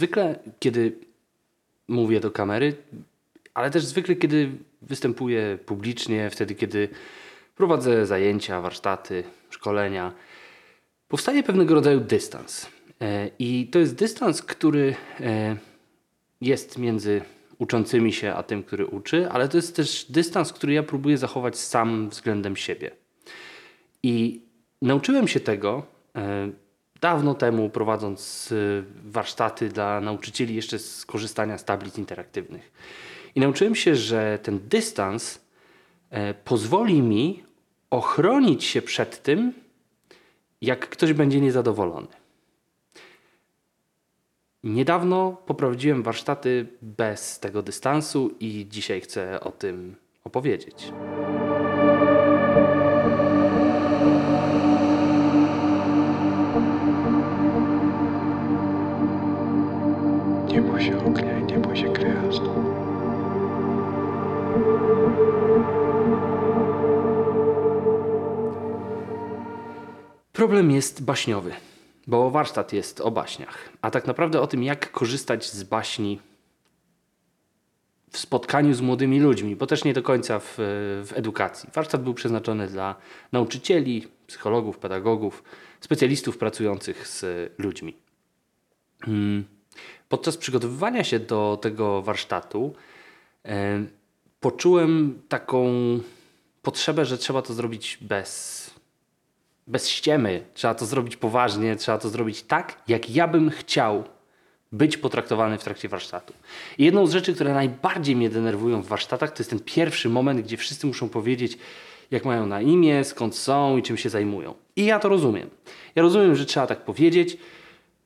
zwykle, kiedy mówię do kamery, ale też zwykle, kiedy występuję publicznie, wtedy, kiedy prowadzę zajęcia, warsztaty, szkolenia, powstaje pewnego rodzaju dystans. E, I to jest dystans, który e, jest między uczącymi się a tym, który uczy, ale to jest też dystans, który ja próbuję zachować sam względem siebie. I nauczyłem się tego e, dawno temu, prowadząc warsztaty dla nauczycieli jeszcze z korzystania z tablic interaktywnych. I nauczyłem się, że ten dystans pozwoli mi ochronić się przed tym, jak ktoś będzie niezadowolony. Niedawno poprowadziłem warsztaty bez tego dystansu i dzisiaj chcę o tym opowiedzieć. Problem jest baśniowy, bo warsztat jest o baśniach, a tak naprawdę o tym, jak korzystać z baśni w spotkaniu z młodymi ludźmi, bo też nie do końca w, w edukacji. Warsztat był przeznaczony dla nauczycieli, psychologów, pedagogów, specjalistów pracujących z ludźmi. Hmm. Podczas przygotowywania się do tego warsztatu e, poczułem taką potrzebę, że trzeba to zrobić bez bez ściemy. Trzeba to zrobić poważnie, trzeba to zrobić tak, jak ja bym chciał być potraktowany w trakcie warsztatu. I jedną z rzeczy, które najbardziej mnie denerwują w warsztatach, to jest ten pierwszy moment, gdzie wszyscy muszą powiedzieć, jak mają na imię, skąd są i czym się zajmują. I ja to rozumiem. Ja rozumiem, że trzeba tak powiedzieć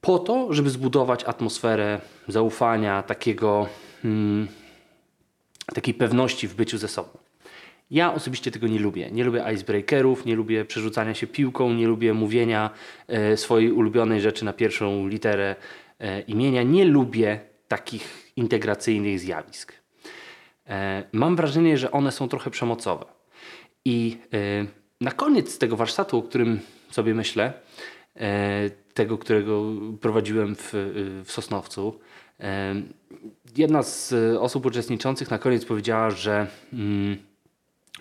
po to, żeby zbudować atmosferę zaufania, takiego, hmm, takiej pewności w byciu ze sobą. Ja osobiście tego nie lubię. Nie lubię icebreakerów, nie lubię przerzucania się piłką, nie lubię mówienia e, swojej ulubionej rzeczy na pierwszą literę e, imienia. Nie lubię takich integracyjnych zjawisk. E, mam wrażenie, że one są trochę przemocowe. I na koniec tego warsztatu, o którym sobie myślę, tego, którego prowadziłem w, w Sosnowcu, jedna z osób uczestniczących na koniec powiedziała, że. Mm,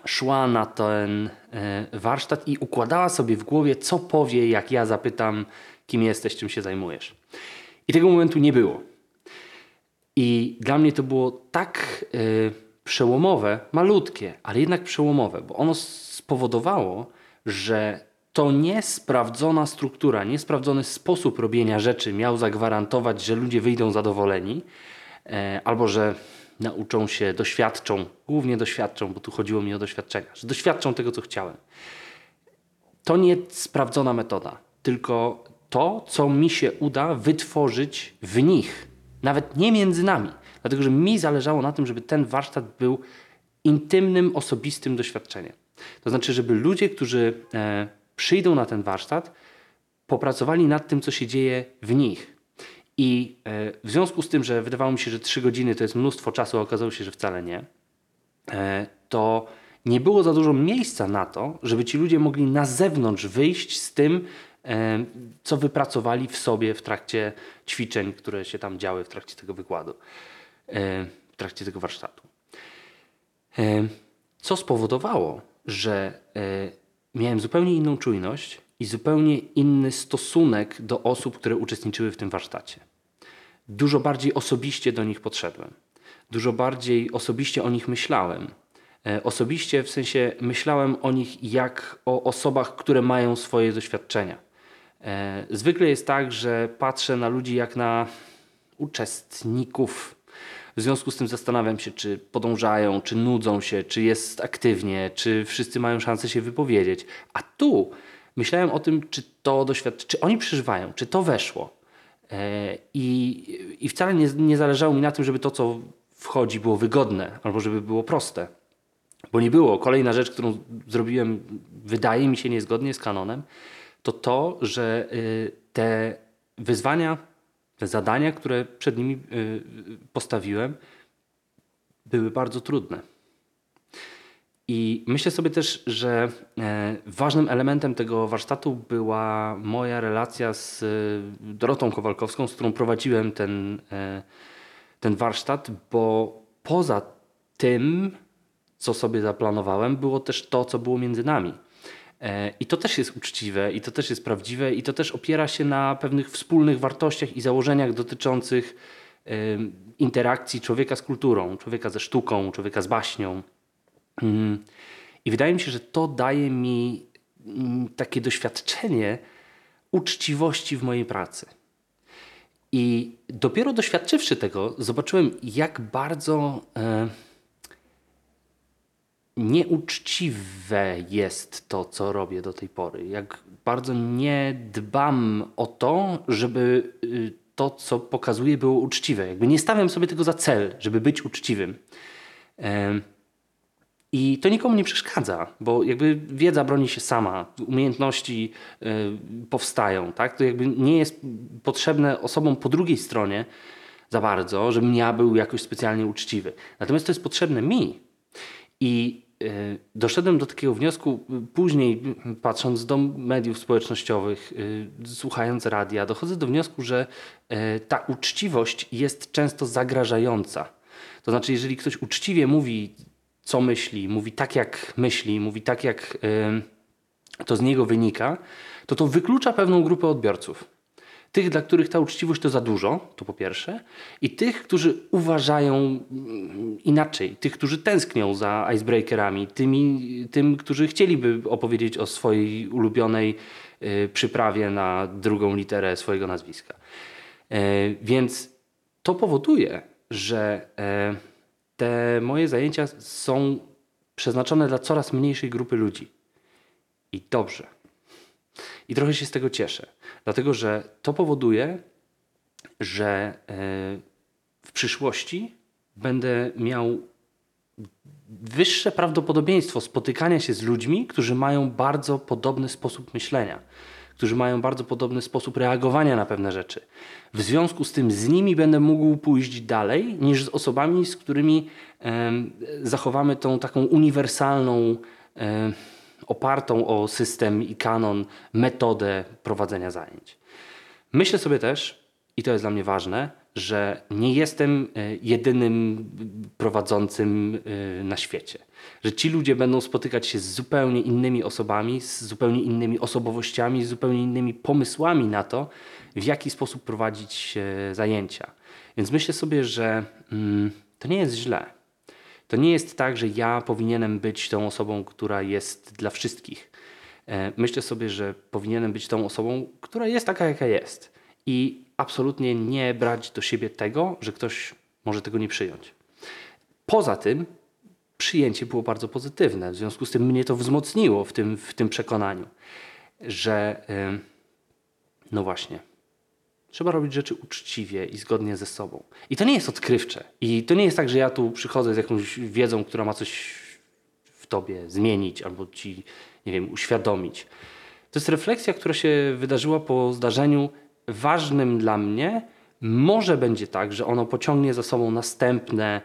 szła na ten e, warsztat i układała sobie w głowie, co powie, jak ja zapytam, kim jesteś, czym się zajmujesz. I tego momentu nie było. I dla mnie to było tak y, przełomowe, malutkie, ale jednak przełomowe, bo ono spowodowało, że to niesprawdzona struktura, niesprawdzony sposób robienia rzeczy miał zagwarantować, że ludzie wyjdą zadowoleni, y, albo że nauczą się, doświadczą, głównie doświadczą, bo tu chodziło mi o doświadczenia, że doświadczą tego, co chciałem. To nie sprawdzona metoda, tylko to, co mi się uda wytworzyć w nich, nawet nie między nami. Dlatego, że mi zależało na tym, żeby ten warsztat był intymnym, osobistym doświadczeniem. To znaczy, żeby ludzie, którzy e, przyjdą na ten warsztat, popracowali nad tym, co się dzieje w nich, i e, w związku z tym, że wydawało mi się, że trzy godziny to jest mnóstwo czasu, a okazało się, że wcale nie, e, to nie było za dużo miejsca na to, żeby ci ludzie mogli na zewnątrz wyjść z tym, e, co wypracowali w sobie w trakcie ćwiczeń, które się tam działy w trakcie tego wykładu, w trakcie tego warsztatu. Co spowodowało, że miałem zupełnie inną czujność i zupełnie inny stosunek do osób, które uczestniczyły w tym warsztacie. Dużo bardziej osobiście do nich podszedłem. Dużo bardziej osobiście o nich myślałem. E, osobiście w sensie myślałem o nich jak o osobach, które mają swoje doświadczenia. E, zwykle jest tak, że patrzę na ludzi jak na uczestników. W związku z tym zastanawiam się, czy podążają, czy nudzą się, czy jest aktywnie, czy wszyscy mają szansę się wypowiedzieć. A tu myślałem o tym, czy to doświadczenie, czy oni przeżywają, czy to weszło. E, I, i wcale nie, nie zależało mi na tym, żeby to, co wchodzi, było wygodne albo żeby było proste. Bo nie było. Kolejna rzecz, którą zrobiłem, wydaje mi się niezgodnie z kanonem, to to, że y, te wyzwania, te zadania, które przed nimi y, postawiłem, były bardzo trudne. I myślę sobie też, że e, ważnym elementem tego warsztatu była moja relacja z e, Dorotą Kowalkowską, z którą prowadziłem ten, e, ten warsztat, bo poza tym, co sobie zaplanowałem, było też to, co było między nami. I to też jest uczciwe, i to też jest prawdziwe, i to też opiera się na pewnych wspólnych wartościach i założeniach dotyczących interakcji człowieka z kulturą, człowieka ze sztuką, człowieka z baśnią. Mm. I wydaje mi się, że to daje mi mm, takie doświadczenie uczciwości w mojej pracy. I dopiero doświadczywszy tego, zobaczyłem, jak bardzo e, nieuczciwe jest to, co robię do tej pory. Jak bardzo nie dbam o to, żeby y, to, co pokazuję, było uczciwe. Jakby nie stawiam sobie tego za cel, żeby być uczciwym. Em, I to nikomu nie przeszkadza, bo jakby wiedza broni się sama, umiejętności y, powstają, tak? To jakby nie jest potrzebne osobom po drugiej stronie za bardzo, żebym ja był jakoś specjalnie uczciwy. Natomiast to jest potrzebne mi. I y, doszedłem do takiego wniosku y, później, y, patrząc do mediów społecznościowych, y, słuchając radia, dochodzę do wniosku, że y, ta uczciwość jest często zagrażająca. To znaczy, jeżeli ktoś uczciwie mówi, co myśli, mówi tak, jak myśli, mówi tak, jak y, to z niego wynika, to to wyklucza pewną grupę odbiorców. Tych, dla których ta uczciwość to za dużo, to po pierwsze, i tych, którzy uważają mm, inaczej, tych, którzy tęsknią za icebreakerami, tymi, tym, którzy chcieliby opowiedzieć o swojej ulubionej y, przyprawie na drugą literę swojego nazwiska. E, więc to powoduje, że e, te moje zajęcia są przeznaczone dla coraz mniejszej grupy ludzi. I dobrze. I trochę się z tego cieszę, dlatego że to powoduje, że e, w przyszłości będę miał wyższe prawdopodobieństwo spotykania się z ludźmi, którzy mają bardzo podobny sposób myślenia, którzy mają bardzo podobny sposób reagowania na pewne rzeczy. W związku z tym z nimi będę mógł pójść dalej niż z osobami, z którymi em, zachowamy tą taką uniwersalną, em, opartą o system i kanon metodę prowadzenia zajęć. Myślę sobie też, i to jest dla mnie ważne, że nie jestem e, jedynym prowadzącym e, na świecie. Że ci ludzie będą spotykać się z zupełnie innymi osobami, z zupełnie innymi osobowościami, z zupełnie innymi pomysłami na to, w jaki sposób prowadzić e, zajęcia. Więc myślę sobie, że mm, to nie jest źle. To nie jest tak, że ja powinienem być tą osobą, która jest dla wszystkich. E, Myślę sobie, że powinienem być tą osobą, która jest taka, jaka jest. I absolutnie nie brać do siebie tego, że ktoś może tego nie przyjąć. Poza tym, przyjęcie było bardzo pozytywne. W związku z tym mnie to wzmocniło w tym, w tym przekonaniu, że no właśnie, Trzeba robić rzeczy uczciwie i zgodnie ze sobą. I to nie jest odkrywcze. I to nie jest tak, że ja tu przychodzę z jakąś wiedzą, która ma coś w tobie zmienić albo ci, nie wiem, uświadomić. To jest refleksja, która się wydarzyła po zdarzeniu ważnym dla mnie. Może będzie tak, że ono pociągnie za sobą następne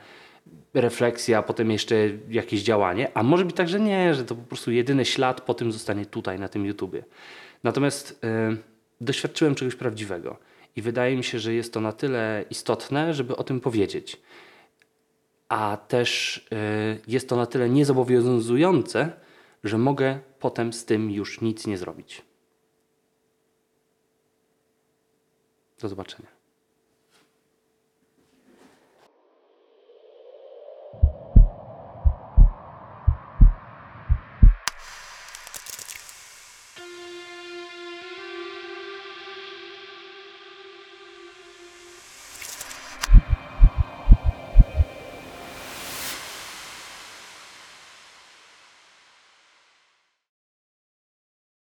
refleksje, a potem jeszcze jakieś działanie, a może być tak, że nie, że to po prostu jedyny ślad po tym zostanie tutaj, na tym YouTubie. Natomiast y, doświadczyłem czegoś prawdziwego i wydaje mi się, że jest to na tyle istotne, żeby o tym powiedzieć. A też y, jest to na tyle niezobowiązujące, że mogę potem z tym już nic nie zrobić. Do zobaczenia.